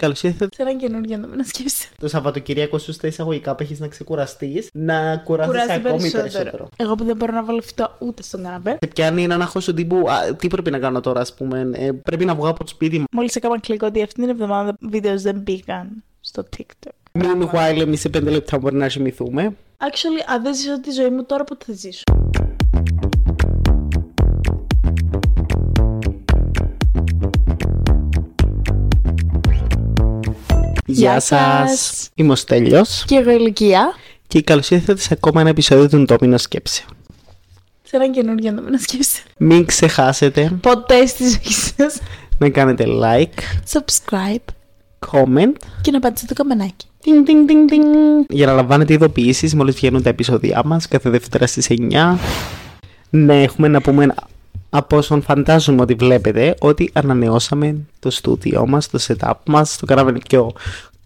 Καλώς ήρθατε. Σε έναν καινούργιο να μην σκέψει. Το Σαββατοκύριακο σου στα εισαγωγικά που έχεις να ξεκουραστείς, να κουράσει Κουράζει ακόμη περισσότερο. περισσότερο. Εγώ που δεν μπορώ να βάλω φυτό ούτε στον καναπέ. Σε πιάνει έναν αγχό σου τύπου, α, τι πρέπει να κάνω τώρα, ας πούμε. Ε, πρέπει να βγω από το σπίτι μου. Μόλις έκανα κλικ ότι αυτή την εβδομάδα βίντεος δεν μπήκαν στο TikTok. Meanwhile, εμείς σε πέντε λεπτά μπορεί να κοιμηθούμε. Actually, αν δεν ζήσω τη ζωή μου τώρα, πότε θα ζήσω; Γεια σας. Είμαι ο Στέλιος Και εγώ ηλικία. και καλώς ήρθατε σε ακόμα ένα επεισόδιο του Ντόμινο Σκέψεων. Σε έναν καινούργιο να μην σκέψει. Μην ξεχάσετε Ποτέ στη ζωή σας. να κάνετε like, Subscribe comment και να πατήσετε το καμπανάκι. Ding, ding, ding, ding. Για να λαμβάνετε ειδοποιήσεις μόλις βγαίνουν τα επεισόδια μας κάθε Δευτέρα στις 9. Ναι, έχουμε να πούμε από όσων φαντάζομαι ότι βλέπετε ότι ανανεώσαμε το στούντιό μας, το setup μας, το κάναμε πιο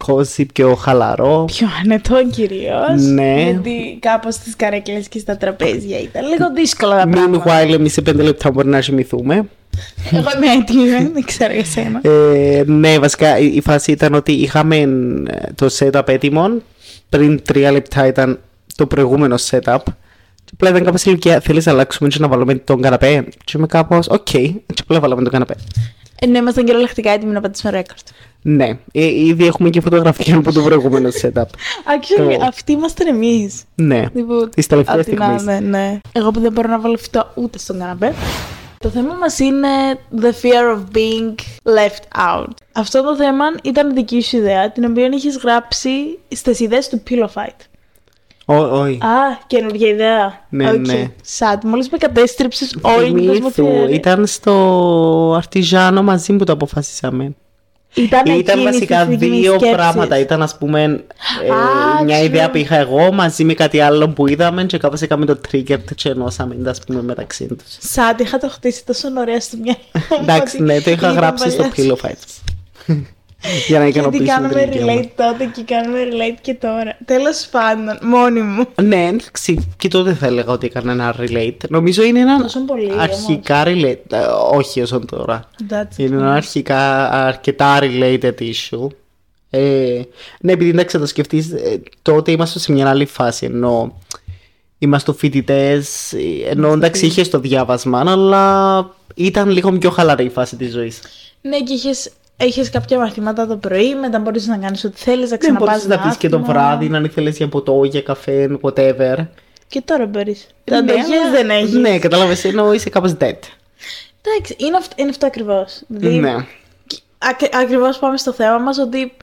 cozy, πιο χαλαρό. Πιο άνετο κυρίως. Ναι. Γιατί κάπως στις καρέκλες και στα τραπέζια ήταν λίγο δύσκολα τα πράγματα. Meanwhile, εμείς σε 5 λεπτά μπορεί να κοιμηθούμε. Εγώ είμαι έτοιμη, δεν ξέρω για σένα. Ε, ναι, βασικά η, η φάση ήταν ότι είχαμε ε, το setup έτοιμο. Πριν τρία λεπτά ήταν το προηγούμενο setup. Και απλά ήταν κάπως ηλικία, θέλεις να αλλάξουμε και να βάλουμε τον καναπέ. Και είμαι κάπως, οκ, και απλά βάλαμε τον καναπέ. Ε, ναι, ήμασταν κυριολεκτικά έτοιμοι να πατήσουμε record. Ναι, ε, ήδη έχουμε και φωτογραφία από το προηγούμενο setup. Actually, Το- αυτοί ήμασταν εμείς. ναι, τις τελευταίες Απ' την στιγμές. άλλη, ναι. Εγώ που δεν μπορώ να βάλω φυτό ούτε στον καναπέ. Το θέμα μας είναι the fear of being left out. Αυτό το θέμα ήταν δική σου ιδέα, την οποία είχες γράψει στις ιδέες του Pillow Fight. Ω- Όχι. Α, καινούργια ιδέα. Ναι, Οκ. ναι. Sad, μόλις με κατέστρεψες όλη την Θυμήθου, κοσμοθεωρία. ήταν στο Αρτιζάνο μαζί που το αποφασίσαμε. Ήταν, Ήταν εκείνη βασικά στη στιγμή δύο σκέψης. πράγματα. Ήταν ας πούμε ε, Α, μια true. ιδέα που είχα εγώ μαζί με κάτι άλλο που είδαμε και κάπως έκαμε το trigger και ενώσαμε τα ας πούμε μεταξύ τους. Σαντ, είχα το χτίσει τόσο ωραία στο μυαλό μου. Εντάξει, ότι ναι, το είχα ήταν γράψει στο παλιά. Pillow Fight. Για να Γιατί ικανοποιήσουμε την κάνουμε ηλικία μας. relate τότε και κάνουμε relate και τώρα. Τέλος πάντων, μόνοι μου. Ναι, εντάξει, και τότε θα έλεγα ότι έκανα ένα relate. Νομίζω είναι ένα Τόσο πολύ, όμως. αρχικά relate. ε, Όχι όσο τώρα. That's Είναι ένα αρχικά αρκετά related issue. Ε, ναι, επειδή εντάξει, θα το σκεφτείς, τότε είμαστε σε μια άλλη φάση. Ενώ είμαστε φοιτητές, ενώ εντάξει, είχες το διάβασμα, αλλά ήταν λίγο πιο χαλαρή η φάση της ζωής. Ναι, και είχες, έχεις κάποια μαθήματα το πρωί, μετά μπορείς να κάνεις ό,τι θέλεις, να Δεν ξαναπάς μπορεί να πεις και το μάθημα. βράδυ, να ήθελε για ποτό, για καφέ, whatever. Και τώρα μπορείς. Τα Ναι, αντοχές αλλά- δεν έχεις. Ναι, κατάλαβες, ενώ είσαι κάπως dead. Εντάξει, είναι, αυ- είναι αυτό ακριβώς. Δηλαδή, Ναι. ακ- ακριβώς πάμε στο θέμα μας ότι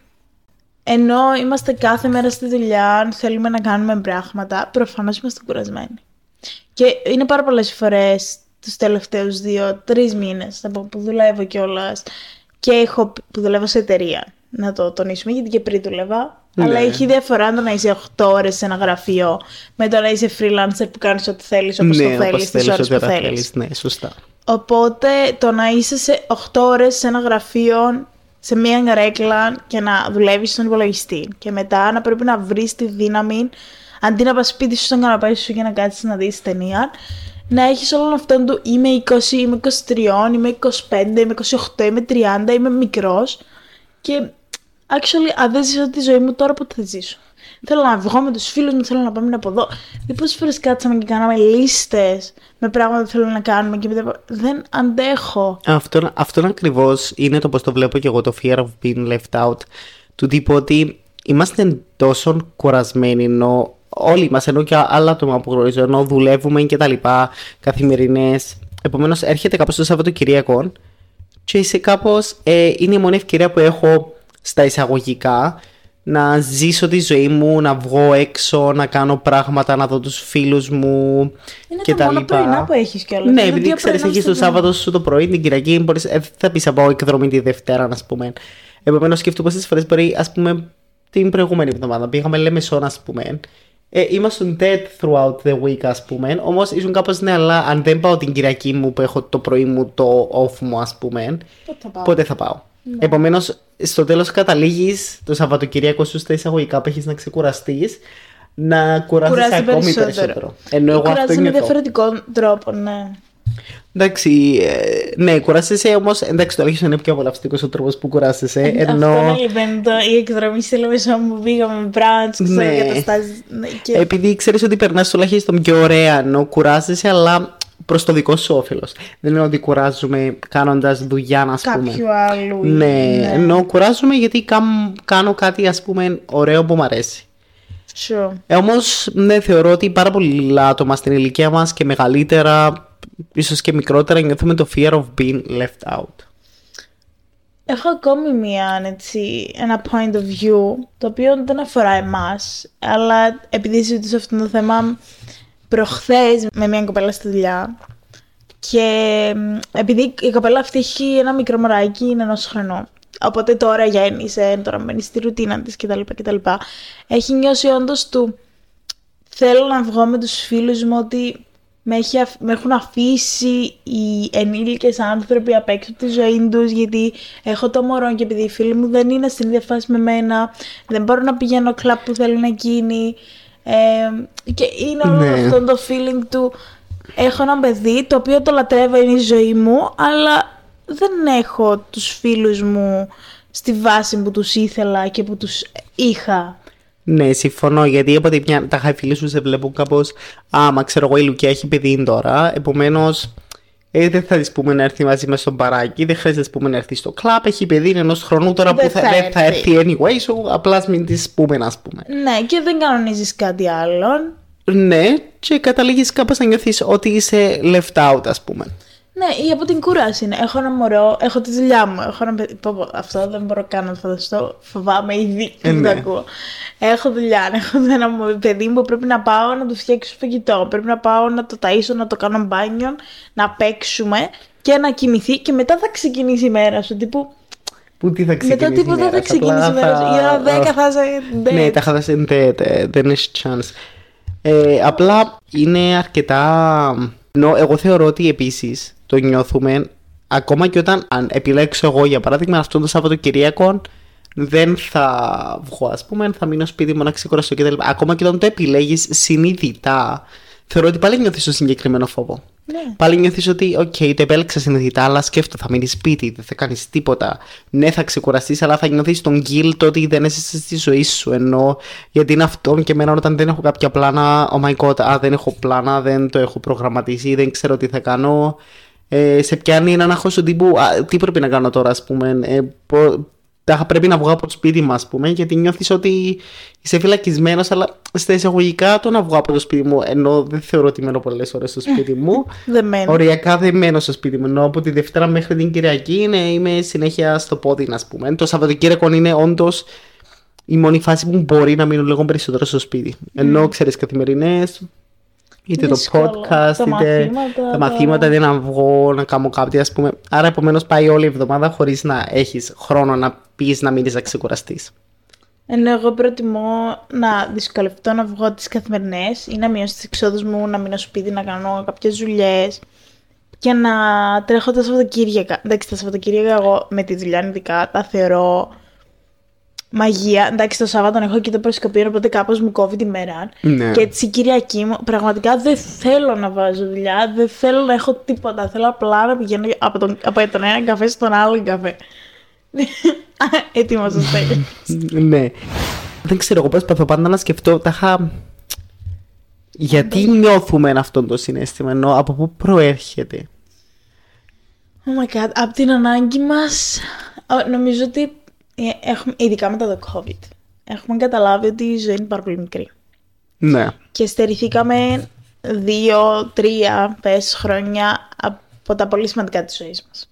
ενώ είμαστε κάθε μέρα στη δουλειά, θέλουμε να κάνουμε πράγματα, προφανώς είμαστε κουρασμένοι. Και είναι πάρα πολλές φορές τους τελευταίους δύο-τρεις μήνες θα πω, που δουλεύω κιόλας και έχω που δουλεύω σε εταιρεία. Να το τονίσουμε γιατί και πριν δούλευα. Ναι. Αλλά έχει διαφορά το να είσαι 8 ώρες σε ένα γραφείο με το να είσαι freelancer που κάνεις ό,τι θέλεις όπως ναι, το θέλεις, όπως τις θέλεις, ώρες που ό,τι θέλεις. θέλεις. Ναι, σωστά. Οπότε το να είσαι σε 8 ώρες σε ένα γραφείο, σε μία καρέκλα και να δουλεύεις στον υπολογιστή και μετά να πρέπει να βρεις τη δύναμη αντί να πας σπίτι σου στον καναπέ σου και να κάτσεις να δεις ταινία να έχεις όλον αυτόν το είμαι 20, είμαι 23, είμαι 25, είμαι 28, είμαι 30, είμαι μικρός και actually αν δεν ζήσω τη ζωή μου τώρα πότε θα ζήσω; Θέλω να βγω με τους φίλους μου, θέλω να πάμε από εδώ. Δηλαδή πόσες φορές κάτσαμε και κάναμε λίστες με πράγματα που θέλουμε να κάνουμε και μετά δεν αντέχω. Αυτό, αυτό ακριβώς είναι το πώς το βλέπω και εγώ το fear of being left out. Του τύπου ότι είμαστε τόσο κουρασμένοι ενώ όλοι μας, ενώ και άλλα άτομα που γνωρίζω, ενώ δουλεύουμε και τα λοιπά, καθημερινές. Επομένως, έρχεται κάπως το Σαββατοκυριακό και είσαι κάπως. Ε, είναι η μόνη ευκαιρία που έχω στα εισαγωγικά να ζήσω τη ζωή μου, να βγω έξω, να κάνω πράγματα, να δω τους φίλους μου Είναι και τα τα μόνο λοιπά. πρωινά που έχεις κιόλας. Ναι, Είναι επειδή δύο ξέρεις, πρωινά έχεις το στο δρόμο. Σάββατο σου το πρωί, την Κυριακή, μπορείς, ε, θα πεις να πάω εκδρομή τη Δευτέρα, α πούμε. Επομένως, σκέφτομαι πόσες φορές μπορεί, ας πούμε, την προηγούμενη εβδομάδα πήγαμε Λεμεσόν, ας πούμε. Ε, ήμασταν dead throughout the week, ας πούμε. Όμως ήσουν κάπως ναι, αλλά αν δεν πάω την Κυριακή μου που έχω το πρωί μου το off μου, ας πούμε, Πότε θα πάω; πότε θα πάω. Επομένως, στο τέλος καταλήγεις το Σαββατοκύριακο σου στα εισαγωγικά που έχεις να ξεκουραστείς να κουράσει Κουράζει ακόμη περισσότερο. περισσότερο. Ενώ εγώ αυτό Κουράζει με νιώθω. διαφορετικό τρόπο, ναι. Εντάξει, ε, ναι, κουράσεσαι όμως. Εντάξει, το αλήθεια είναι πιο απολαυστικός ο τρόπος που κουράσεσαι. Ενώ... Αυτό λοιπόν το, η εκδρομή στη Λεμεσό που πήγαμε με μπραντ, ξέρω, Ναι. καταστάσεις. Ναι, και... Επειδή ξέρεις ότι περνάς τουλάχιστον πιο ωραία, ενώ κουράζεσαι, αλλά προς το δικό σου όφελος. Δεν είναι ότι κουράζουμε κάνοντας δουλειά, ας πούμε. Κάποιου άλλου. Ναι, ενώ κουράζομαι γιατί κάμ- κάνω κάτι ας πούμε ωραίο που μου αρέσει. Sure. Ε, όμως ναι, θεωρώ ότι πάρα πολλά άτομα στην ηλικία μας και μεγαλύτερα, ίσως και μικρότερα, νιώθουμε το fear of being left out. Έχω ακόμη μία, έτσι, ένα point of view, το οποίο δεν αφορά εμάς, αλλά επειδή συζητούσα αυτό το θέμα προχθές με μια κοπέλα στη δουλειά και μ, επειδή η κοπέλα αυτή έχει ένα μικρό μωράκι, είναι ενός χρονού, οπότε τώρα γέννησε, τώρα μπαίνει στη ρουτίνα της κτλ. κτλ. Έχει νιώσει όντως του θέλω να βγω με τους φίλους μου ότι με, έχει, αφ- με έχουν αφήσει οι ενήλικες άνθρωποι απ' έξω από τη ζωή τους γιατί έχω το μωρό και επειδή οι φίλοι μου δεν είναι στην ίδια φάση με μένα δεν μπορώ να πηγαίνω κλαμπ που θέλουν εκείνοι ε, και είναι όλο Ναι. αυτό το feeling του έχω ένα παιδί το οποίο το λατρεύω είναι η ζωή μου αλλά δεν έχω τους φίλους μου στη βάση που τους ήθελα και που τους είχα Ναι, συμφωνώ γιατί από τη μια τα χαϊφιλοί σου σε βλέπουν κάπως άμα ξέρω εγώ η Λουκία έχει παιδί τώρα, επομένως ε, δεν θα της πούμε να έρθει μαζί μας στο μπαράκι, δεν χρειάζεται να της πούμε να έρθει στο κλαπ, έχει παιδί είναι ενός χρονού τώρα Δεν που θα, θα δεν θα έρθει. έρθει anyway, so απλά μην της πούμε να πούμε. ναι και δεν κανονίζεις κάτι άλλο Ναι, και καταλήγεις κάπως να νιώθεις ότι είσαι left out ας πούμε. Ναι, ή από την κούραση είναι. Έχω ένα μωρό, έχω τη δουλειά μου. Έχω ένα παιδί. Πω, πω, αυτό δεν μπορώ καν να το φανταστώ. Φοβάμαι ήδη Ε, που ναι. το ακούω. Έχω δουλειά, έχω ένα μω- παιδί μου που πρέπει να πάω να του φτιάξω φαγητό. Πρέπει να πάω να το ταΐσω, να το κάνω μπάνιο, να παίξουμε και να κοιμηθεί και μετά θα ξεκινήσει η μέρα σου. Τύπου, Που τι θα ξεκινήσει μετά τίποτα η θα μέρα σου, ξεκινήσει η απλά μέρα σου. Η ώρα 10 θα- θα είσαι dead. Ναι, τα χάθασε dead, ε, δεν έχεις chance. Ε, απλά είναι αρκετά... No, εγώ θεωρώ ότι επίσης το νιώθουμε ακόμα και όταν αν επιλέξω εγώ για παράδειγμα αυτό το Σαββατοκυριακό δεν θα βγω ας πούμε, θα μείνω σπίτι μου να ξεκουραστώ κτλ. Ακόμα και όταν το επιλέγεις συνειδητά θεωρώ ότι πάλι νιώθεις το συγκεκριμένο φόβο. Ναι. Πάλι νιώθεις ότι, οκ, το επέλεξα συνειδητά, αλλά σκέφτομαι, θα μείνεις σπίτι, δεν θα κάνεις τίποτα. Ναι, θα ξεκουραστείς, αλλά θα νιώθεις τον guilt ότι δεν είσαι στη ζωή σου. Ενώ γιατί είναι αυτόν και εμένα όταν δεν έχω κάποια πλάνα, oh my god, α, δεν έχω πλάνα, δεν το έχω προγραμματίσει, δεν ξέρω τι θα κάνω. Ε, σε πιάνει ένα αγχό του τύπου, α, τι πρέπει να κάνω τώρα, ας πούμε. Ε, πο- τα πρέπει να βγω από το σπίτι μου, ας πούμε, γιατί νιώθεις ότι είσαι φυλακισμένος, αλλά στα εισαγωγικά το να βγω από το σπίτι μου, ενώ δεν θεωρώ ότι μένω πολλές ώρες στο σπίτι μου. Δεν μένει. Οριακά δεν μένω στο σπίτι μου. Ενώ από τη Δευτέρα μέχρι την Κυριακή είναι, είμαι συνέχεια στο πόδι, ας πούμε. Το Σαββατοκύριακο είναι όντως η μόνη φάση που μπορεί να μείνω λίγο περισσότερο στο σπίτι. Ενώ ξέρεις καθημερινές, είτε το Δύσκολο. podcast, Τα είτε μαθήματα, τα τα- μαθήματα, είτε να βγω να κάνω κάτι, ας πούμε. Άρα επομένως πάει όλη η εβδομάδα χωρίς να έχεις χρόνο να πεις να μείνει να ξεκουραστεί. Ενώ εγώ προτιμώ να δυσκολευτώ να βγω τις καθημερινές ή να μειώσω τις εξόδους μου, να μείνω σπίτι, να κάνω κάποιες δουλειές και να τρέχω τα Σαββατοκύριακα. Εντάξει, τα Σαββατοκύριακα εγώ με τη δουλειά ειδικά τα θεωρώ μαγεία. Εντάξει, το Σάββατο έχω και το προσκοπείο, οπότε κάπως μου κόβει τη μέρα. Ναι. Και έτσι η Κυριακή μου, πραγματικά δεν θέλω να βάζω δουλειά, δεν θέλω να έχω τίποτα. Θέλω απλά να πηγαίνω από τον, από τον ένα καφέ στον άλλο καφέ. Έτοιμος στο στέλνει. ναι. Δεν ξέρω, εγώ προσπαθώ πάντα να σκεφτώ τα χα... Γιατί νιώθουμε αυτό το συνέστημα, ενώ από πού προέρχεται. Oh my god, από την ανάγκη μας, ε, νομίζω ότι ε, έχουμε, ειδικά μετά το COVID, έχουμε καταλάβει ότι η ζωή είναι πάρα πολύ μικρή. Ναι. Και στερηθήκαμε δύο, τρία, πες, χρόνια από τα πολύ σημαντικά της ζωής μας.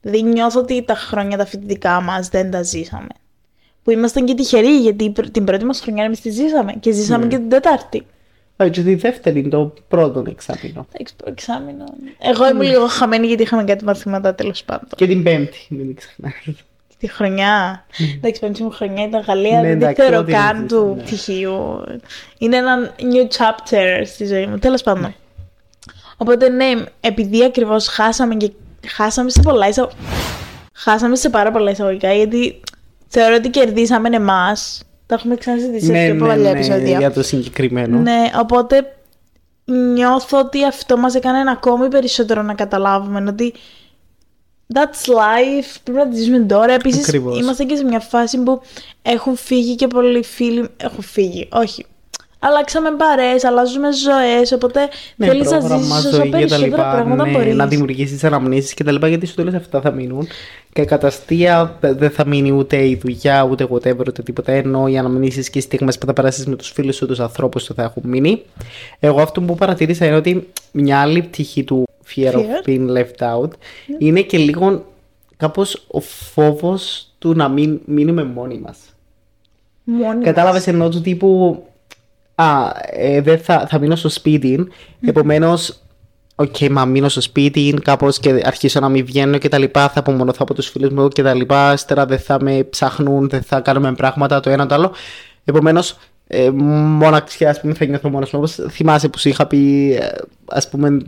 Δηλαδή νιώθω ότι τα χρόνια τα φοιτητικά μας δεν τα ζήσαμε. Που ήμασταν και τυχεροί, γιατί η πρω- την πρώτη μας χρονιά εμείς τη ζήσαμε και ζήσαμε και την Τετάρτη. Α, και τη δεύτερη είναι το πρώτο εξάμεινο. Εντάξει, πρώτο εξάμηνο. Εγώ ήμουν λίγο χαμένη γιατί είχαμε κάτι μαθήματα τέλος πάντων. Και την πέμπτη, μην την ξεχνάς. Τη χρονιά. Εντάξει, η πέμπτη μου χρονιά ήταν Γαλλία. Ναι, δεν τη εντάξει, θεωρώ ό,τι καν να του ζήσω, ναι. πτυχίου. Είναι ένα new chapter στη ζωή μου. Τέλος πάντων. Οπότε ναι, επειδή ακριβώς χάσαμε και χάσαμε σε πολλά εισαγω... Χάσαμε σε πάρα πολλά εισαγωγικά γιατί θεωρώ ότι κερδίσαμε εμάς. Τα έχουμε ξαναζητήσει σε Ναι, πιο ναι, παλιά ναι, επεισόδια. για το συγκεκριμένο. Ναι, οπότε νιώθω ότι αυτό μας έκανε ακόμη περισσότερο να καταλάβουμε ότι that's life, πρέπει να τη ζήσουμε τώρα. Επίσης, Ακριβώς. είμαστε και σε μια φάση που έχουν φύγει και πολλοί φίλοι, έχουν φύγει, όχι. Αλλάξαμε παρέ, αλλάζουμε ζωές. Οπότε Ναι, θέλεις να πρόγραμμα, ζήσει όσο ζωή και τα περισσότερα λοιπά, πράγματα ναι, μπορείς. να δημιουργήσεις αναμνήσεις και τα λοιπά, γιατί στο τέλος αυτά θα μείνουν. Και κατά αστεία δε- δεν θα μείνει ούτε η δουλειά, ούτε whatever, ούτε τίποτα. Ενώ οι αναμνήσεις και οι στιγμές που θα περάσεις με τους φίλους σου, τους ανθρώπους σου θα έχουν μείνει. Εγώ αυτό που παρατήρησα είναι ότι μια άλλη πτυχή του fear of Fear. being left out είναι και λίγο κάπως ο φόβος του να μην μείνουμε μόνοι μας. Μόνοι Κατάλαβες εννοώ του τύπου. Α, ε, δεν θα, θα μείνω στο σπίτι. Επομένως, οκ, μα μείνω στο σπίτι, κάπως και αρχίσω να μην βγαίνω και τα λοιπά. Θα απομονωθώ από τους φίλους μου και τα λοιπά. Ύστερα δεν θα με ψάχνουν, δεν θα κάνουμε πράγματα το ένα το άλλο. Επομένως, ε, μοναξιά, ας πούμε, θα νιώθω μόνος μου. Όπως θυμάσαι που σου είχα πει, ας πούμε,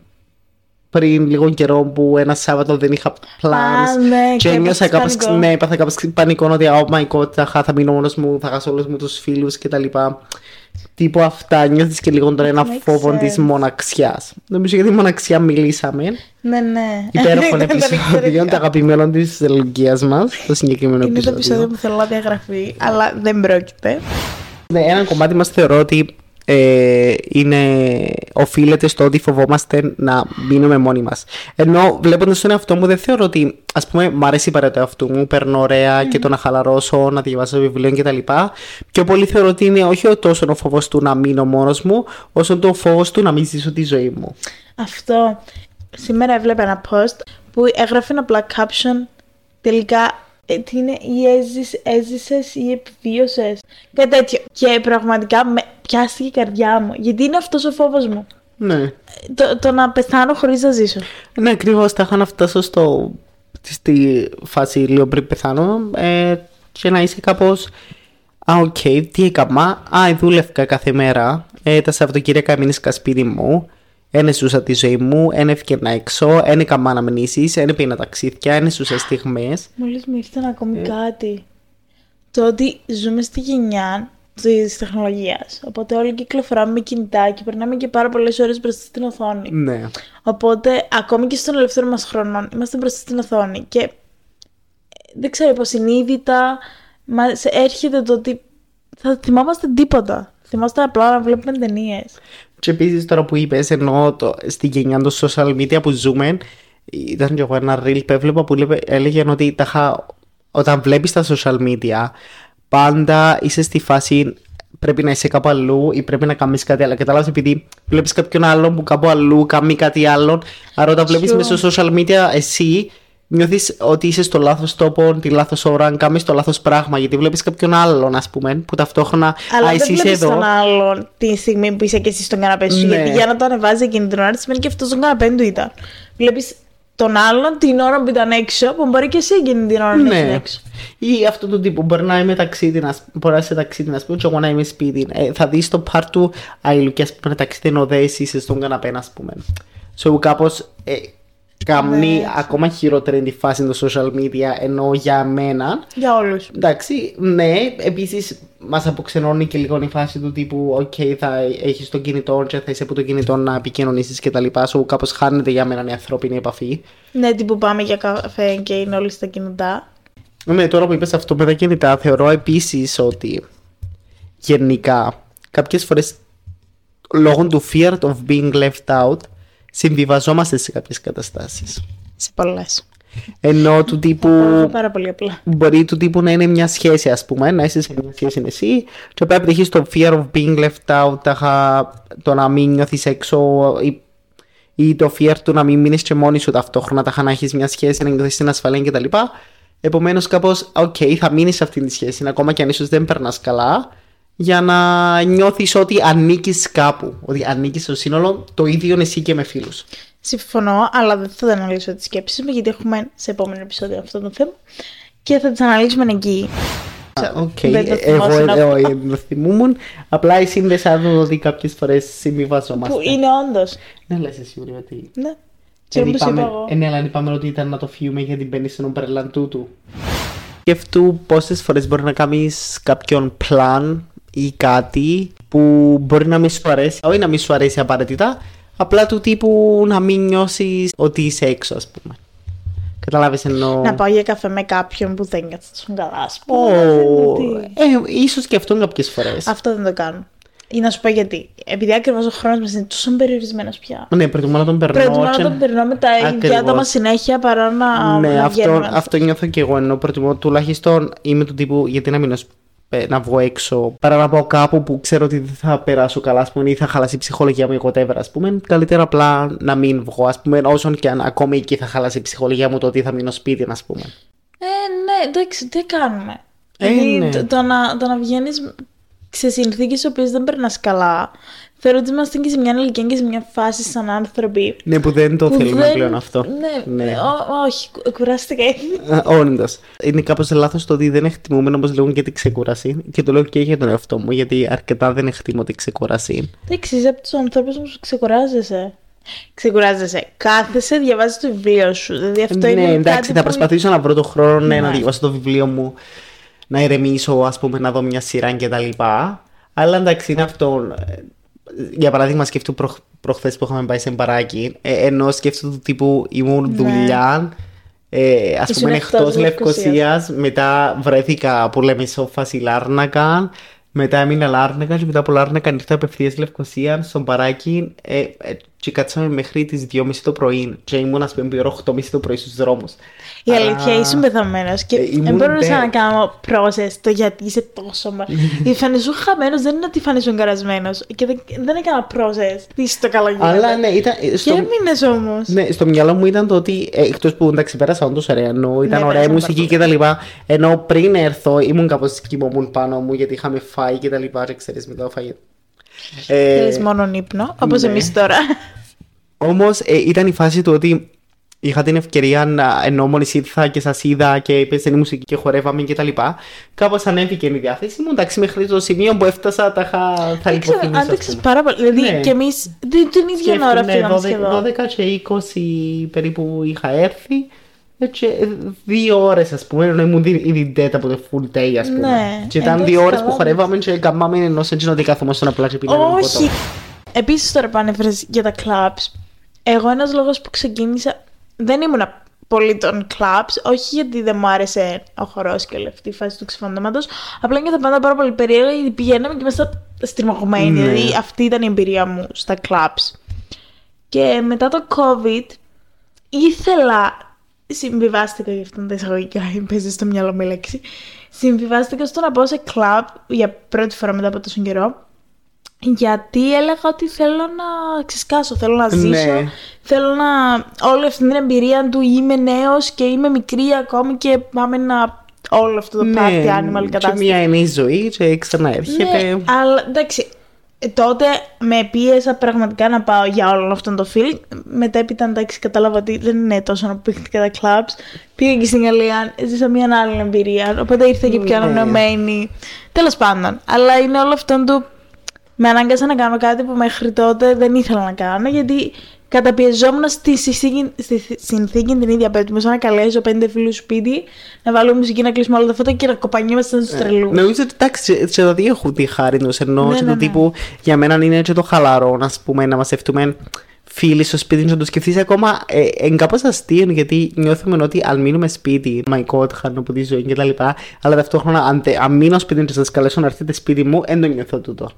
πριν λίγο καιρό που ένα Σάββατο δεν είχα plans. Α, ναι, και και ένιωσα έπαθες κάπως, πανικό. ναι, έπαθα κάπως πανικό ότι oh my god, θα, θα μείνω μόνος μου, θα χάσω όλους μου τους φίλους και τα λοιπά. Τύπου αυτά, νιώθεις και λίγο τώρα ένα Makes φόβο sense. της μοναξιάς. Νομίζω για τη μοναξιά μιλήσαμε. Ναι, ναι. Υπέροχο Ήταν επεισόδιο, εξαιρετικά. το αγαπημένο της Λουγκίας μας, το συγκεκριμένο Είναι το επεισόδιο επεισόδιο. που θέλω να διαγραφεί, αλλά δεν πρόκειται. Ναι, ένα κομμάτι μας θεωρώ ότι ε, είναι, οφείλεται στο ότι φοβόμαστε να μείνουμε μόνοι μας. Ενώ βλέποντας τον εαυτό μου δεν θεωρώ ότι, ας πούμε, μ' αρέσει η παρέα του εαυτού μου, παίρνω ωραία και το να χαλαρώσω, να διαβάσω βιβλίο κτλ. Πιο πολύ θεωρώ ότι είναι όχι τόσο ο φόβος του να μείνω μόνος μου, όσο το φόβος του να μην ζήσω τη ζωή μου. Αυτό. Σήμερα έβλεπα ένα post που έγραφε ένα απλά caption. Τελικά, ε, τι είναι, ή έζησες, έζησες ή επιβίωσες; Κάτι τέτοιο. Και πραγματικά μου πιάστηκε η καρδιά μου. Γιατί είναι αυτός ο φόβος μου. Ναι. Ε, Το, το να πεθάνω χωρίς να ζήσω. Ναι, ακριβώς. Τάχα να φτάσω στο, στη φάση λίγο πριν πεθάνω ε, και να είσαι κάπως. Α, οκ, τι έκανα. Α, δούλευκα κάθε μέρα. Ε, τα Σαββατοκύριακα έμεινε σπίτι μου. Ένα ζούσα τη ζωή μου, ένα ευκαιρνά έξω, ένα έκανα αναμνήσεις, ένα πήγαινα ταξίδια, ένα ζούσα στιγμές. Μόλις μου ήρθε ακόμη Ε. κάτι. Το ότι ζούμε στη γενιά της τεχνολογίας. Οπότε όλοι κυκλοφοράμε με κινητά και περνάμε και πάρα πολλές ώρες μπροστά στην οθόνη. Ναι. Οπότε, ακόμη και στον ελεύθερο μας χρόνο, είμαστε μπροστά στην οθόνη και ε, δεν ξέρω, υποσυνείδητα μας έρχεται το ότι θα θυμάμαστε τίποτα. Θυμάστε απλά να βλέπουμε ταινίες. Και επίσης τώρα που είπες, ενώ το, στη γενιά των social media που ζούμε, ήταν και εγώ ένα reel που έβλεπα που έλεγε, έλεγε ότι τα είχα- όταν βλέπεις τα social media, πάντα είσαι στη φάση πρέπει να είσαι κάπου αλλού ή πρέπει να κάνεις κάτι άλλο. Κατάλαβες επειδή βλέπεις κάποιον άλλον που κάπου αλλού κάνει κάτι άλλο. Άρα όταν βλέπεις Sure. μέσα στο social media εσύ νιώθεις ότι είσαι στο λάθος τόπο, τη λάθος ώρα, αν κάνεις το λάθος πράγμα. Γιατί βλέπεις κάποιον άλλον, ας πούμε, που ταυτόχρονα. Αλλά α, δεν εσύ είσαι βλέπεις εδώ. τον άλλον τη στιγμή που είσαι και εσύ στον καναπέ σου. Ναι. Γιατί για να το ανεβάζει εκείνη την ώρα, σημαίνει και αυτός στον καναπέ του ήταν. Βλέπεις τον άλλον την ώρα που ήταν έξω, που μπορεί και εσύ εκείνη την ώρα να είσαι Ναι. έξω. Ή αυτό το τύπο. Μπορεί να είμαι ταξίδι, να, μπορεί να είσαι ταξίδι, να πούμε, και εγώ να είμαι σπίτι. Ε, θα δεις το part του Αιλουκή, α πούμε, ταξίδι ενώ δεν εσύ είσαι στον καναπέ, ας πούμε. So κάπως ε, κάνει Ναι. ακόμα χειρότερη τη φάση των social media ενώ για μένα. Για όλους. Εντάξει, ναι, επίσης μας αποξενώνει και λίγο η φάση του τύπου, OK, θα έχεις το κινητό και θα είσαι από το κινητό να επικοινωνήσεις και τα λοιπά. So κάπως χάνεται για μένα η ανθρώπινη επαφή. Ναι, τι που πάμε για καφέ και είναι όλοι στα κινητά. Ναι, τώρα που είπες αυτό με τα κινητά, θεωρώ επίσης ότι γενικά κάποιες φορές λόγω του fear of being left out συμβιβαζόμαστε σε κάποιες καταστάσεις. Σε πολλές. Ενώ του τύπου Πάρα πολύ απλά. μπορεί του τύπου να είναι μια σχέση ας πούμε, να είσαι σε μια σχέση είναι εσύ και πρέπει να έχεις το fear of being left out, τάχα, το να μην νιώθεις έξω ή, ή το fear του να μην μείνεις και μόνη σου ταυτόχρονα, τάχα να έχεις μια σχέση, να νιώθεις την ασφαλή κτλ. Επομένως, κάπως, οκ, θα μείνεις σε αυτή τη σχέση, ακόμα και αν ίσως δεν περνάς καλά, για να νιώθεις ότι ανήκεις κάπου. Ότι ανήκεις στο σύνολο το ίδιο εσύ και με φίλους. Συμφωνώ, αλλά δεν θα αναλύσω τις σκέψεις μου, γιατί έχουμε σε επόμενο επεισόδιο αυτό το θέμα και θα τις αναλύσουμε εκεί. Οκ, Δεν το εγώ θυμόσουν αυτό. εγώ δεν το θυμούμουν. Απλά εσύ δεν σαν ότι κάποιες φορές συμβιβαζόμαστε. Που είναι όντως. Ναι, λες εσύ, Ουρή, ότι. Ναι. Και Ε, όπως είπα είπαμε, εγώ. ε, ναι, αλλά είπαμε ότι ήταν να το φύγουμε γιατί μπαίνει στον ομπρελάν τούτου. Σκεφτού πόσες φορές μπορεί να κάνεις κάποιον πλάν ή κάτι που μπορεί να μην σου αρέσει, όχι να μην σου αρέσει απαραίτητα, απλά του τύπου να μην νιώσεις ότι είσαι έξω, ας πούμε. Κατάλαβε εννοώ. Να πάω για καφέ με κάποιον που δεν νιώθει καλά, ας Ω, πούμε. ε, ίσως και αυτό κάποιες φορές. Αυτό δεν το κάνω. Ή να σου πω γιατί. Επειδή ακριβώς ο χρόνος μας είναι τόσο περιορισμένος πια. Ναι, προτιμώ να τον περνώ. Προτιμώ και- να τον περνώ με τα ίδια Ακριβώς. άτομα συνέχεια παρά να. Ναι, να αυτό, βγαίνουμε. αυτό νιώθω και εγώ. Ενώ προτιμώ τουλάχιστον είμαι του τύπου γιατί να μείνω σ- ε, να βγω έξω παρά να πάω κάπου που ξέρω ότι δεν θα περάσω καλά ας πούμε, ή θα χαλάσει η ψυχολογία μου ή whatever. Ας πούμε, καλύτερα απλά να μην βγω. Ας πούμε, όσον και αν ακόμη εκεί θα χαλάσει η ψυχολογία μου το ότι θα μείνω σπίτι, ας πούμε. Ε, ναι, εντάξει, τι κάνουμε. Ε, Δηλαδή, ναι. το, το να, το να βγαίνεις σε συνθήκες στι οποίες δεν περνάς καλά. Θεωρώ ότι είμαστε και σε μια ηλικία και σε μια φάση σαν άνθρωποι. Ναι, που δεν το που θέλουμε δεν- πλέον αυτό. Ναι, Ναι. ο- όχι, κου- κουράστηκα ήδη. Όντως. Είναι κάπως λάθος το ότι δεν εκτιμούμε όπως λέγουν και την ξεκούραση. Και το λέω και για τον εαυτό μου, γιατί αρκετά δεν εκτιμώ την ξεκούραση. Εντάξει, είσαι από τους ανθρώπους που ξεκουράζεσαι. Ξεκουράζεσαι. Κάθεσαι, διαβάζεις το βιβλίο σου. Δηλαδή αυτό είναι. ναι, εντάξει, κάτι θα που- προσπαθήσω να βρω το χρόνο ναι, να Ναι. διαβάσω το βιβλίο μου, να ηρεμήσω, ας πούμε, να δω μια σειρά κτλ. Αλλά εντάξει, είναι αυτό. ε, Για παράδειγμα, σκέφτομαι προχ... προχθές που είχαμε πάει σε μπαράκι, ε, ενώ σκέφτομαι του τύπου ήμουν Ναι. δουλειά. Ε, ας Ήσουν πούμε εκτός εκτός Λευκωσίας. Λευκοσίας Μετά βρέθηκα που λέμε σόφαση Λάρνακα Μετά έμεινα Λάρνακας Και μετά από Λάρνακα ήρθα απευθείας Λευκοσία Στον παράκι ε, ε, Και κάτσαμε μέχρι τις 2.30 το πρωί Και ήμουν ας πούμε περίπου 8.30 το πρωί στους δρόμους Η Άρα- αλήθεια ήσουν πεθαμένος και Ε, ήμουν δεν μπορούσα ντε- να κάνω process το γιατί είσαι τόσο μα. Η φανισού χαμένος δεν είναι ότι φανισού καρασμένος. Και δεν, δεν έκανα process. Τι στο καλό γίνεται. Αλλά ναι ήταν ε, Και στο, έμεινες όμως. ναι, στο μυαλό μου ήταν το ότι ε, εκτός που εντάξει πέρασα όντως ωραία, ενώ ήταν Ναι, ωραία πέρασαν μουσική πάρα και τα λοιπά. Ενώ πριν έρθω ήμουν κάπως κοιμόμουν πάνω μου γιατί είχαμε φάει και τα λοιπά. Και ξέρεις μετά το φαγητό. Ε, Θέλει μόνο ύπνο, όπως ναι. εμείς τώρα. Όμως ε, ήταν η φάση του ότι είχα την ευκαιρία να ενώ μόλις ήρθα και σας είδα και έπαιζε η μουσική και χορεύαμε και τα λοιπά. Κάπως ανέβηκε η διάθεση μου. Εντάξει, μέχρι το σημείο που έφτασα τα είχα. Θα Δεν ξέρω, λιποθυμίσω. ας άντεξε πούμε. πάρα πολύ. Δηλαδή Ναι. και εμείς την, την ίδια ώρα Σκέφτομαι, φύγαμε 12, σχεδόν. 12 και 20 περίπου είχα έρθει. Έτσι, ε, δύο ώρες ας πούμε, ενώ ήμουν δι- ήδη dead από το full day ας πούμε. Ναι, και ήταν εντάξει, δύο ώρες καλά, που χορεύαμε και καμάμε ενώ σε εκείνο ότι καθόμαστε απλά και πίναμε Όχι. Επίσης τώρα που ανέφερες για τα clubs, εγώ ένας λόγος που ξεκίνησα. Δεν ήμουν πολύ των clubs, όχι γιατί δεν μου άρεσε ο χορός και όλη αυτή η φάση του ξεφαντώματος. Απλά νιώθα πάντα πάρα πολύ περίεργα γιατί πηγαίναμε και μέσα στριμωγμένοι. Ναι. Δηλαδή αυτή ήταν η εμπειρία μου στα clubs. Και μετά το COVID ήθελα. Συμβιβάστηκα για αυτόν τα εισαγωγικά, παίζεις στο μυαλό μου η λέξη. Συμβιβάστηκα στο να πάω σε club για πρώτη φορά μετά από τόσο καιρό. Γιατί έλεγα ότι θέλω να ξεσκάσω, θέλω να ζήσω, Ναι. θέλω να όλη αυτή την εμπειρία του είμαι νέος και είμαι μικρή ακόμη και πάμε να όλο αυτό το party animal Ναι, και κατάσταση. μια ενή ζωή και ξαναέρχεται. Ναι, αλλά εντάξει, ε, τότε με πίεσα πραγματικά να πάω για όλο αυτό το feeling. Μετέπειτα εντάξει κατάλαβα ότι δεν είναι τόσο να πήγα τα clubs. Πήγα και στην Γαλλία, ζήσα μια άλλη εμπειρία, οπότε ήρθα και πιο Ναι. ανανεωμένη. Τέλος πάντων, αλλά είναι όλο αυτό το... Με ανάγκασα να κάνω κάτι που μέχρι τότε δεν ήθελα να κάνω, γιατί καταπιεζόμουν στη συνθήκη, στη συνθήκη την ίδια πέτω. Σαν να καλέσω πέντε φίλους σπίτι, να βάλω μουσική, να κλείσουμε όλα τα φώτα και να κοπανιόμαστε στους τρελούς. Νομίζω ότι εντάξει, και τα δύο έχουν τη χάρη του. Ενώ Ναι, και ναι, το ναι. τύπου για μένα είναι και το χαλαρό, να πούμε, να μαζευτούμε φίλοι στο σπίτι να το σκεφτείς ακόμα ε, εν κάπως αστείο γιατί νιώθουμε ότι αν μείνουμε σπίτι my god χάνω από τη ζωή και τα λοιπά αλλά ταυτόχρονα αν, τε- αν μείνω σπίτι και σας καλέσω να έρθετε σπίτι μου δεν το νιώθω τούτο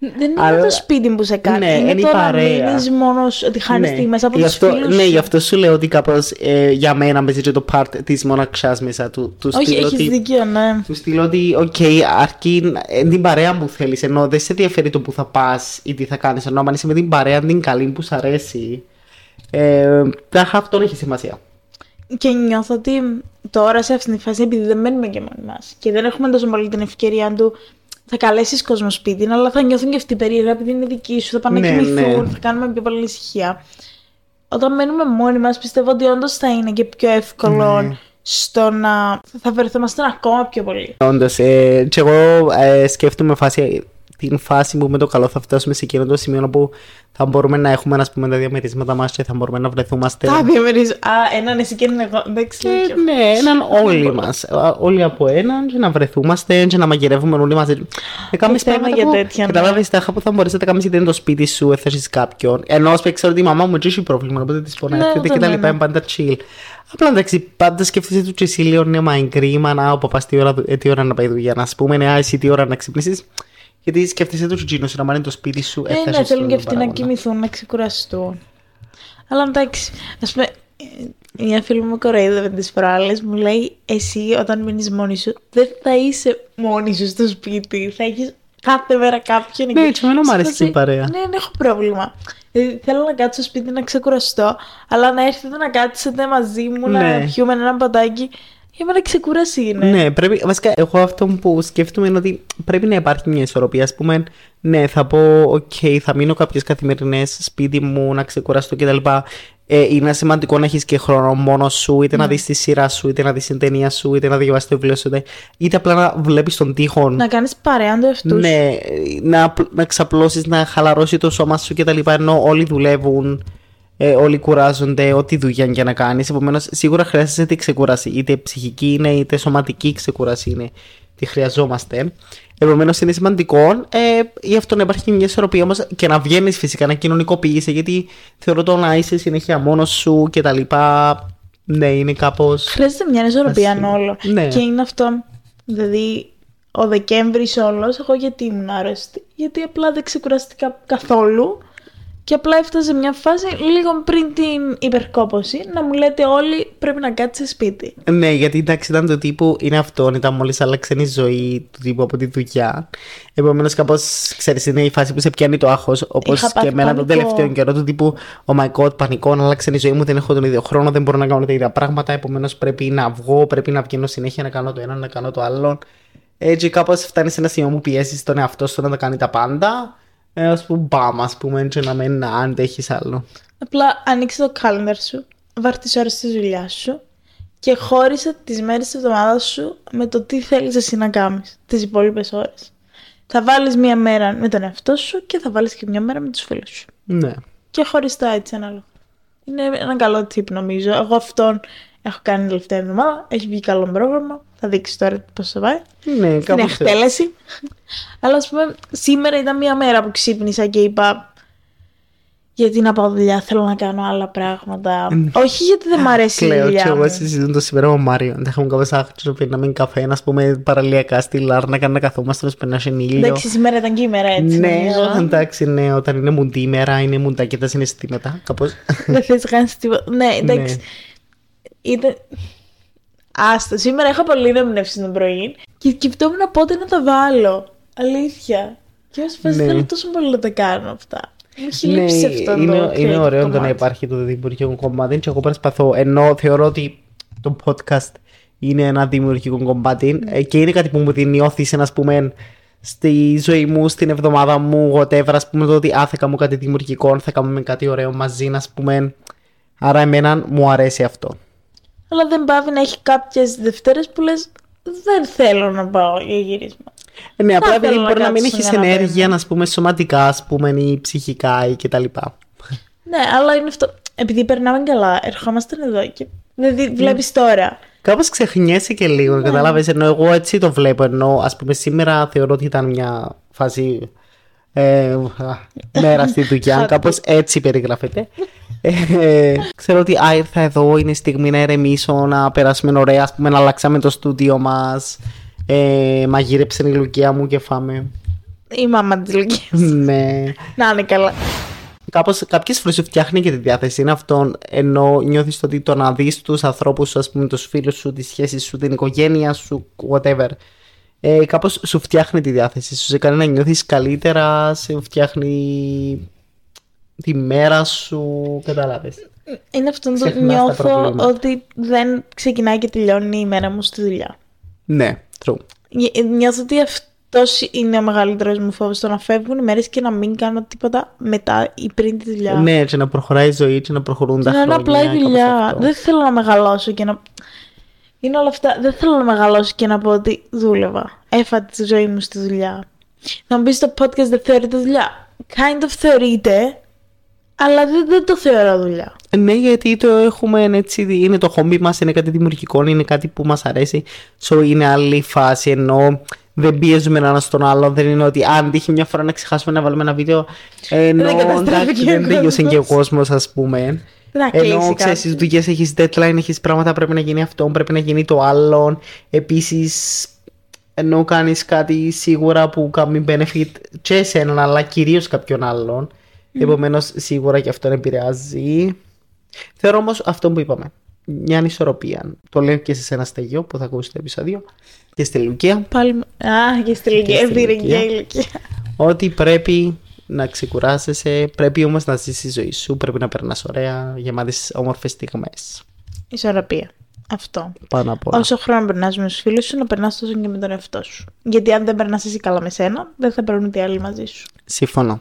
Δεν είναι Αλλά- το σπίτι που σε κάνει. Ναι, είναι είναι η το να παρέα. μείνεις μόνος, ότι χάνεις ναι. μέσα από Γι' τους αυτό, φίλους ναι, σου. γι' αυτό σου λέω ότι κάπως ε, για μένα παίζει και το part της μοναξιάς μέσα του, του Όχι, στυλ έχεις ότι- δίκιο, ναι. του στυλ ότι, οκ, αρκεί ε, την παρέα που θέλεις. Ενώ δεν σε ενδιαφέρει το που θα πας ή τι θα κάνεις. Ενώ αν είσαι με την παρέα την καλή που σ' αρέσει. Ε, τάχα αυτό έχει σημασία. Και νιώθω ότι τώρα σε αυτήν τη φάση, επειδή δεν μένουμε και μόνοι μας και δεν έχουμε τόσο πολύ την ευκαιρία του θα καλέσεις κόσμο σπίτι, αλλά θα νιώθουν και αυτοί περίεργα επειδή είναι δική σου, θα πάνε να Ναι, κοιμηθούν, ναι. θα κάνουμε πιο πολύ ησυχία. Όταν μένουμε μόνοι μας, πιστεύω ότι όντως θα είναι και πιο εύκολο Ναι. στο να θα βρεθόμαστε ακόμα πιο πολύ. Όντως, ε, και εγώ ε, σκέφτομαι φάση την φάση που με το καλό θα φτάσουμε σε εκείνο το σημείο που θα μπορούμε να έχουμε ας πούμε, τα διαμερίσματα μας και θα μπορούμε να βρεθούμαστε. Τα διαμερίσματα. Α, έναν εσύ και έναν εγώ. Εντάξει. Ε, ναι, έναν όλοι μας. Όλοι από έναν και να βρεθούμαστε και να μαγειρεύουμε όλοι μαζί. Ε, κάνεις θέμα πράγματα για που- τέτοια, ναι. Κατάλαβες τα που θα μπορείς να τα κάνεις είτε είναι το σπίτι σου, έθεσες κάποιον. Ενώ ας πούμε ξέρω ότι η μαμά μου έτσι έχει πρόβλημα, οπότε της Ναι, πονάει και ναι, τα ναι, λοιπά, ναι. είναι πάντα chill. Απλά εντάξει, πάντα σκέφτεσαι του και εσύ λίγο ναι, μα είναι κρίμα να ο παπάς τι ώρα, ε, τι ώρα να πάει δουλειά, να σου πούμε, ναι, α, εσύ τι ώρα να ξυπνήσεις. Γιατί σκέφτεσαι του τσιτσίνου να μάθει το σπίτι σου, Ε, ναι, έθεσες θέλουν τον και αυτοί να παράγοντα. κοιμηθούν, να ξεκουραστούν. Αλλά εντάξει, ας πούμε, ε, μια φίλη μου κοροϊδεύε τις προάλλες μου λέει: Εσύ όταν μείνεις μόνη σου, δεν θα είσαι μόνη σου στο σπίτι. Θα έχεις κάθε μέρα κάποιον Ναι, εκεί. έτσι, εμένα μου Σε αρέσει φάση, η παρέα. Ναι, δεν έχω πρόβλημα. Δηλαδή, θέλω να κάτσω στο σπίτι να ξεκουραστώ, αλλά να έρθετε να κάτσετε μαζί μου, Ναι. να πιούμε ένα πατάκι. Για μένα ξεκούραση είναι. Ναι, πρέπει, βασικά εγώ αυτό που σκέφτομαι είναι ότι πρέπει να υπάρχει μια ισορροπία. Ας πούμε, ναι, θα πω, οκ, θα μείνω κάποιες καθημερινές σπίτι μου να ξεκουραστώ κτλ. Ε, είναι σημαντικό να έχεις και χρόνο μόνος σου, είτε να Ναι. δεις τη σειρά σου, είτε να δεις την ταινία σου, είτε να διαβάσεις το βιβλίο σου, είτε, είτε απλά να βλέπεις τον τοίχο. Να κάνεις παρέα του εαυτού σου. Ναι, να, να ξαπλώσεις, να χαλαρώσει το σώμα σου κτλ. Ενώ όλοι δουλεύουν, ε, όλοι κουράζονται, ό,τι δουλειά και να κάνεις. Επομένως, σίγουρα χρειάζεσαι τη ξεκούραση. Είτε ψυχική είναι, είτε σωματική ξεκούραση είναι. Τι χρειαζόμαστε. Επομένως, είναι σημαντικό ε, γι' αυτό να υπάρχει μια ισορροπία όμως και να βγαίνεις φυσικά, να κοινωνικοποιήσει. Γιατί θεωρώ το να είσαι συνέχεια μόνος σου κτλ. Ναι, είναι κάπως. Χρειάζεται μια ισορροπία Ασύ- όλο. Ναι. Και είναι αυτό. Δηλαδή, ο Δεκέμβρης όλος, εγώ γιατί ήμουν άρρωστη. Γιατί απλά δεν ξεκουραστήκα καθόλου. Και απλά έφτασε μια φάση λίγο πριν την υπερκόπωση να μου λέτε όλοι πρέπει να κάτσεις σπίτι. Ναι, γιατί εντάξει ήταν το τύπου, είναι αυτό, ήταν μόλις άλλαξε η ζωή του τύπου από τη δουλειά. Επομένως, κάπως ξέρεις, είναι η φάση που σε πιάνει το άγχος. Όπως Είχα και πάθει εμένα τον πανικό. τελευταίο καιρό του τύπου, Oh my god, πανικό, να άλλαξε η ζωή μου, δεν έχω τον ίδιο χρόνο, δεν μπορώ να κάνω τα ίδια πράγματα. Επομένως, πρέπει να βγω, πρέπει να βγαίνω συνέχεια να κάνω το ένα, να κάνω το άλλο. Έτσι, κάπως φτάνει σε ένα σημείο που πιέσεις τον εαυτό σου να τα κάνει τα πάντα. Έω που μπαμ, ας πούμε, έτσι να μην αντέχει άλλο. Απλά ανοίξε το calendar σου, βάρ τις ώρες της δουλειάς σου και χώρισε τις μέρες της εβδομάδας σου με το τι θέλεις εσύ να κάνεις τις υπόλοιπες ώρες. Θα βάλεις μία μέρα με τον εαυτό σου και θα βάλεις και μία μέρα με τους φίλους σου. Ναι. Και χωριστά έτσι ανάλογα. Είναι ένα καλό tip νομίζω. Εγώ αυτόν έχω κάνει την τελευταία εβδομάδα. Έχει βγει καλό πρόγραμμα. Θα δείξεις τώρα πώς θα πάει. Ναι, Στην κάπως έτσι. εκτέλεση. Αλλά ας πούμε, σήμερα ήταν μια μέρα που ξύπνησα και είπα. Γιατί να πάω δουλειά, θέλω να κάνω άλλα πράγματα. Όχι γιατί δεν μ' αρέσει η Κλαίω και δουλειά εγώ μου. συζητούν το σήμερα με τον Μάριο. Δεν είχαμε κάπως άχτσο να πίναμε καφέ, να πούμε παραλιακά στη Λάρνα, να καθόμαστε να σπενάσουν ήλιο. Εντάξει, σήμερα ήταν και η μέρα έτσι. Ναι, νομίζω. εντάξει, ναι, όταν είναι μουντή ημέρα, είναι μουντά και τα συναισθήματα, κάπως. δεν θες να κάνεις τίποτα. Ναι, εντάξει. Ναι. Ήταν... Άστα, σήμερα είχα πολύ δεμνεύσει το πρωί και σκεφτόμουν πότε να τα βάλω. Αλήθεια. Και ως φάση Ναι. θέλω τόσο πολύ να τα κάνω αυτά. Μου έχει ναι, λείψει αυτό το είναι, είναι creative ωραίο το να κομμάτι. υπάρχει το δημιουργικό κομμάτι και εγώ προσπαθώ, ενώ θεωρώ ότι το podcast είναι ένα δημιουργικό κομμάτι ε, και είναι κάτι που μου δίνει όθηση, να πούμε, στη ζωή μου, στην εβδομάδα μου, whatever, ας πούμε, το ότι α, θα κάνω κάτι δημιουργικό, θα κάνουμε κάτι ωραίο μαζί, να πούμε. Άρα εμένα μου αρέσει αυτό. Αλλά δεν πάβει να έχει κάποιες Δευτέρες που λες: Δεν θέλω να πάω για γύρισμα. Ε, Ναι, απλά θέλω επειδή να μπορεί να μην κάτσω έχεις για να ενέργεια, να πούμε, σωματικά, ας πούμε, ή ψυχικά ή κτλ. Ναι, αλλά είναι αυτό. Επειδή περνάμε καλά, ερχόμαστε εδώ και. Δηλαδή, βλέπεις τώρα. Κάπως ξεχνιέσαι και λίγο, ναι. κατάλαβες. Ενώ εγώ έτσι το βλέπω. Ενώ ας πούμε σήμερα θεωρώ ότι ήταν μια φάση. Ε, α, μέρα στη δουλειά, κάπως έτσι περιγράφεται. Ε, ξέρω ότι α, ήρθα εδώ, είναι η στιγμή να ερεμήσω, να περάσουμε ωραία. Α πούμε, να αλλάξαμε το στούντιο μας. Ε, μαγείρεψε η Λουκία μου και φάμε. Η μάμα της Λουκίας. ναι. να είναι καλά. Κάπως κάποιες φορές σου φτιάχνει και τη διάθεση. Είναι αυτό ενώ νιώθεις ότι το να δεις τους ανθρώπους σου, ας πούμε, τους φίλους σου, τις σχέσεις σου, την οικογένεια σου, whatever. Ε, κάπως σου φτιάχνει τη διάθεση σου, σε κάνει να νιώθεις καλύτερα, σε φτιάχνει τη μέρα σου, κατάλαβες. Είναι αυτό το Ξεχνάς τα νιώθω προβλήματα. ότι δεν ξεκινάει και τελειώνει η μέρα μου στη δουλειά. Ναι, true. Νι- Νιώθω ότι αυτός είναι ο μεγαλύτερος μου φόβος. Το να φεύγουν οι μέρες και να μην κάνω τίποτα μετά ή πριν τη δουλειά. Ναι, και να προχωράει η ζωή, και να προχωρούν τα να είναι χρόνια. απλά η κάπως δουλειά. αυτό. Δεν θέλω να μεγαλώσω και να. Είναι όλα αυτά. Δεν θέλω να μεγαλώσω και να πω ότι δούλευα. Έφα τη ζωή μου στη δουλειά. Να μου πει το podcast δεν θεωρείται δουλειά. Kind of θεωρείται, αλλά δεν, δεν το θεωρώ δουλειά. Ναι, γιατί το έχουμε έτσι, είναι το χόμπι μας, είναι κάτι δημιουργικό, είναι κάτι που μας αρέσει. So είναι άλλη φάση, ενώ δεν πιέζουμε ένα στον άλλο. Δεν είναι ότι αν τύχει μια φορά να ξεχάσουμε να βάλουμε ένα βίντεο. Ενώ Δεν καταστράφηκε εντάξει, ο δεν τελειώσε και ο κόσμος. κόσμο, ας πούμε. Να κλείσει Ενώ ξέρεις, κάτι. στις δουλειές έχεις deadline, έχεις πράγματα, πρέπει να γίνει αυτό, πρέπει να γίνει το άλλο. Επίσης, ενώ κάνεις κάτι σίγουρα που κάνει benefit και εσένα, αλλά κυρίως κάποιον άλλον. Επομένως, σίγουρα και αυτό επηρεάζει. Θεωρώ όμως αυτό που είπαμε. Μια ανισορροπία. Το λέω και σε ένα στεγείο που θα ακούσεις το επεισόδιο. Και στη Λουκία. Πάλι. Α, και στη ηλικία. Και στη Πήρε ηλικία. και η ηλικία. Ότι πρέπει να ξεκουράσεσαι, πρέπει όμως να ζήσεις τη ζωή σου, πρέπει να περνάς ωραία, γεμάτες όμορφες στιγμές. Ισορροπία. Αυτό. Πάνω απ' όλα. Όσο χρόνο περνάς με τους φίλους σου, να περνάς τόσο και με τον εαυτό σου. Γιατί αν δεν περνάς εσύ καλά με σένα, δεν θα περνούν οι άλλοι μαζί σου. Συμφωνώ.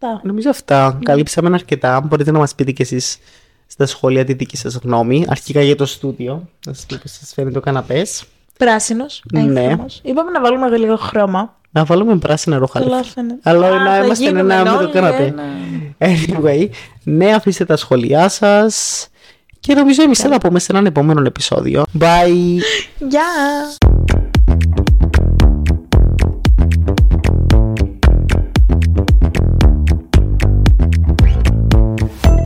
Αυτά. Νομίζω αυτά. Καλύψαμε αρκετά. Μπορείτε να μας πείτε κι εσείς στα σχόλια τη δική σας γνώμη. Αρχικά για το στούντιο. Να σας πω πώς σας φαίνεται ο καναπές. Πράσινος. Ναι. Είπαμε να βάλουμε λίγο χρώμα. Να βάλουμε πράσινα ρούχα. Καλά αλήθεια. φαίνεται. Αλλά Α, να θα είμαστε γίνουμε ένα με το όλοι καναπέ. ένα. Anyway, ναι, αφήστε τα σχόλιά σας. Και νομίζω εμείς θα τα πούμε σε έναν επόμενο επεισόδιο. Bye! Γεια!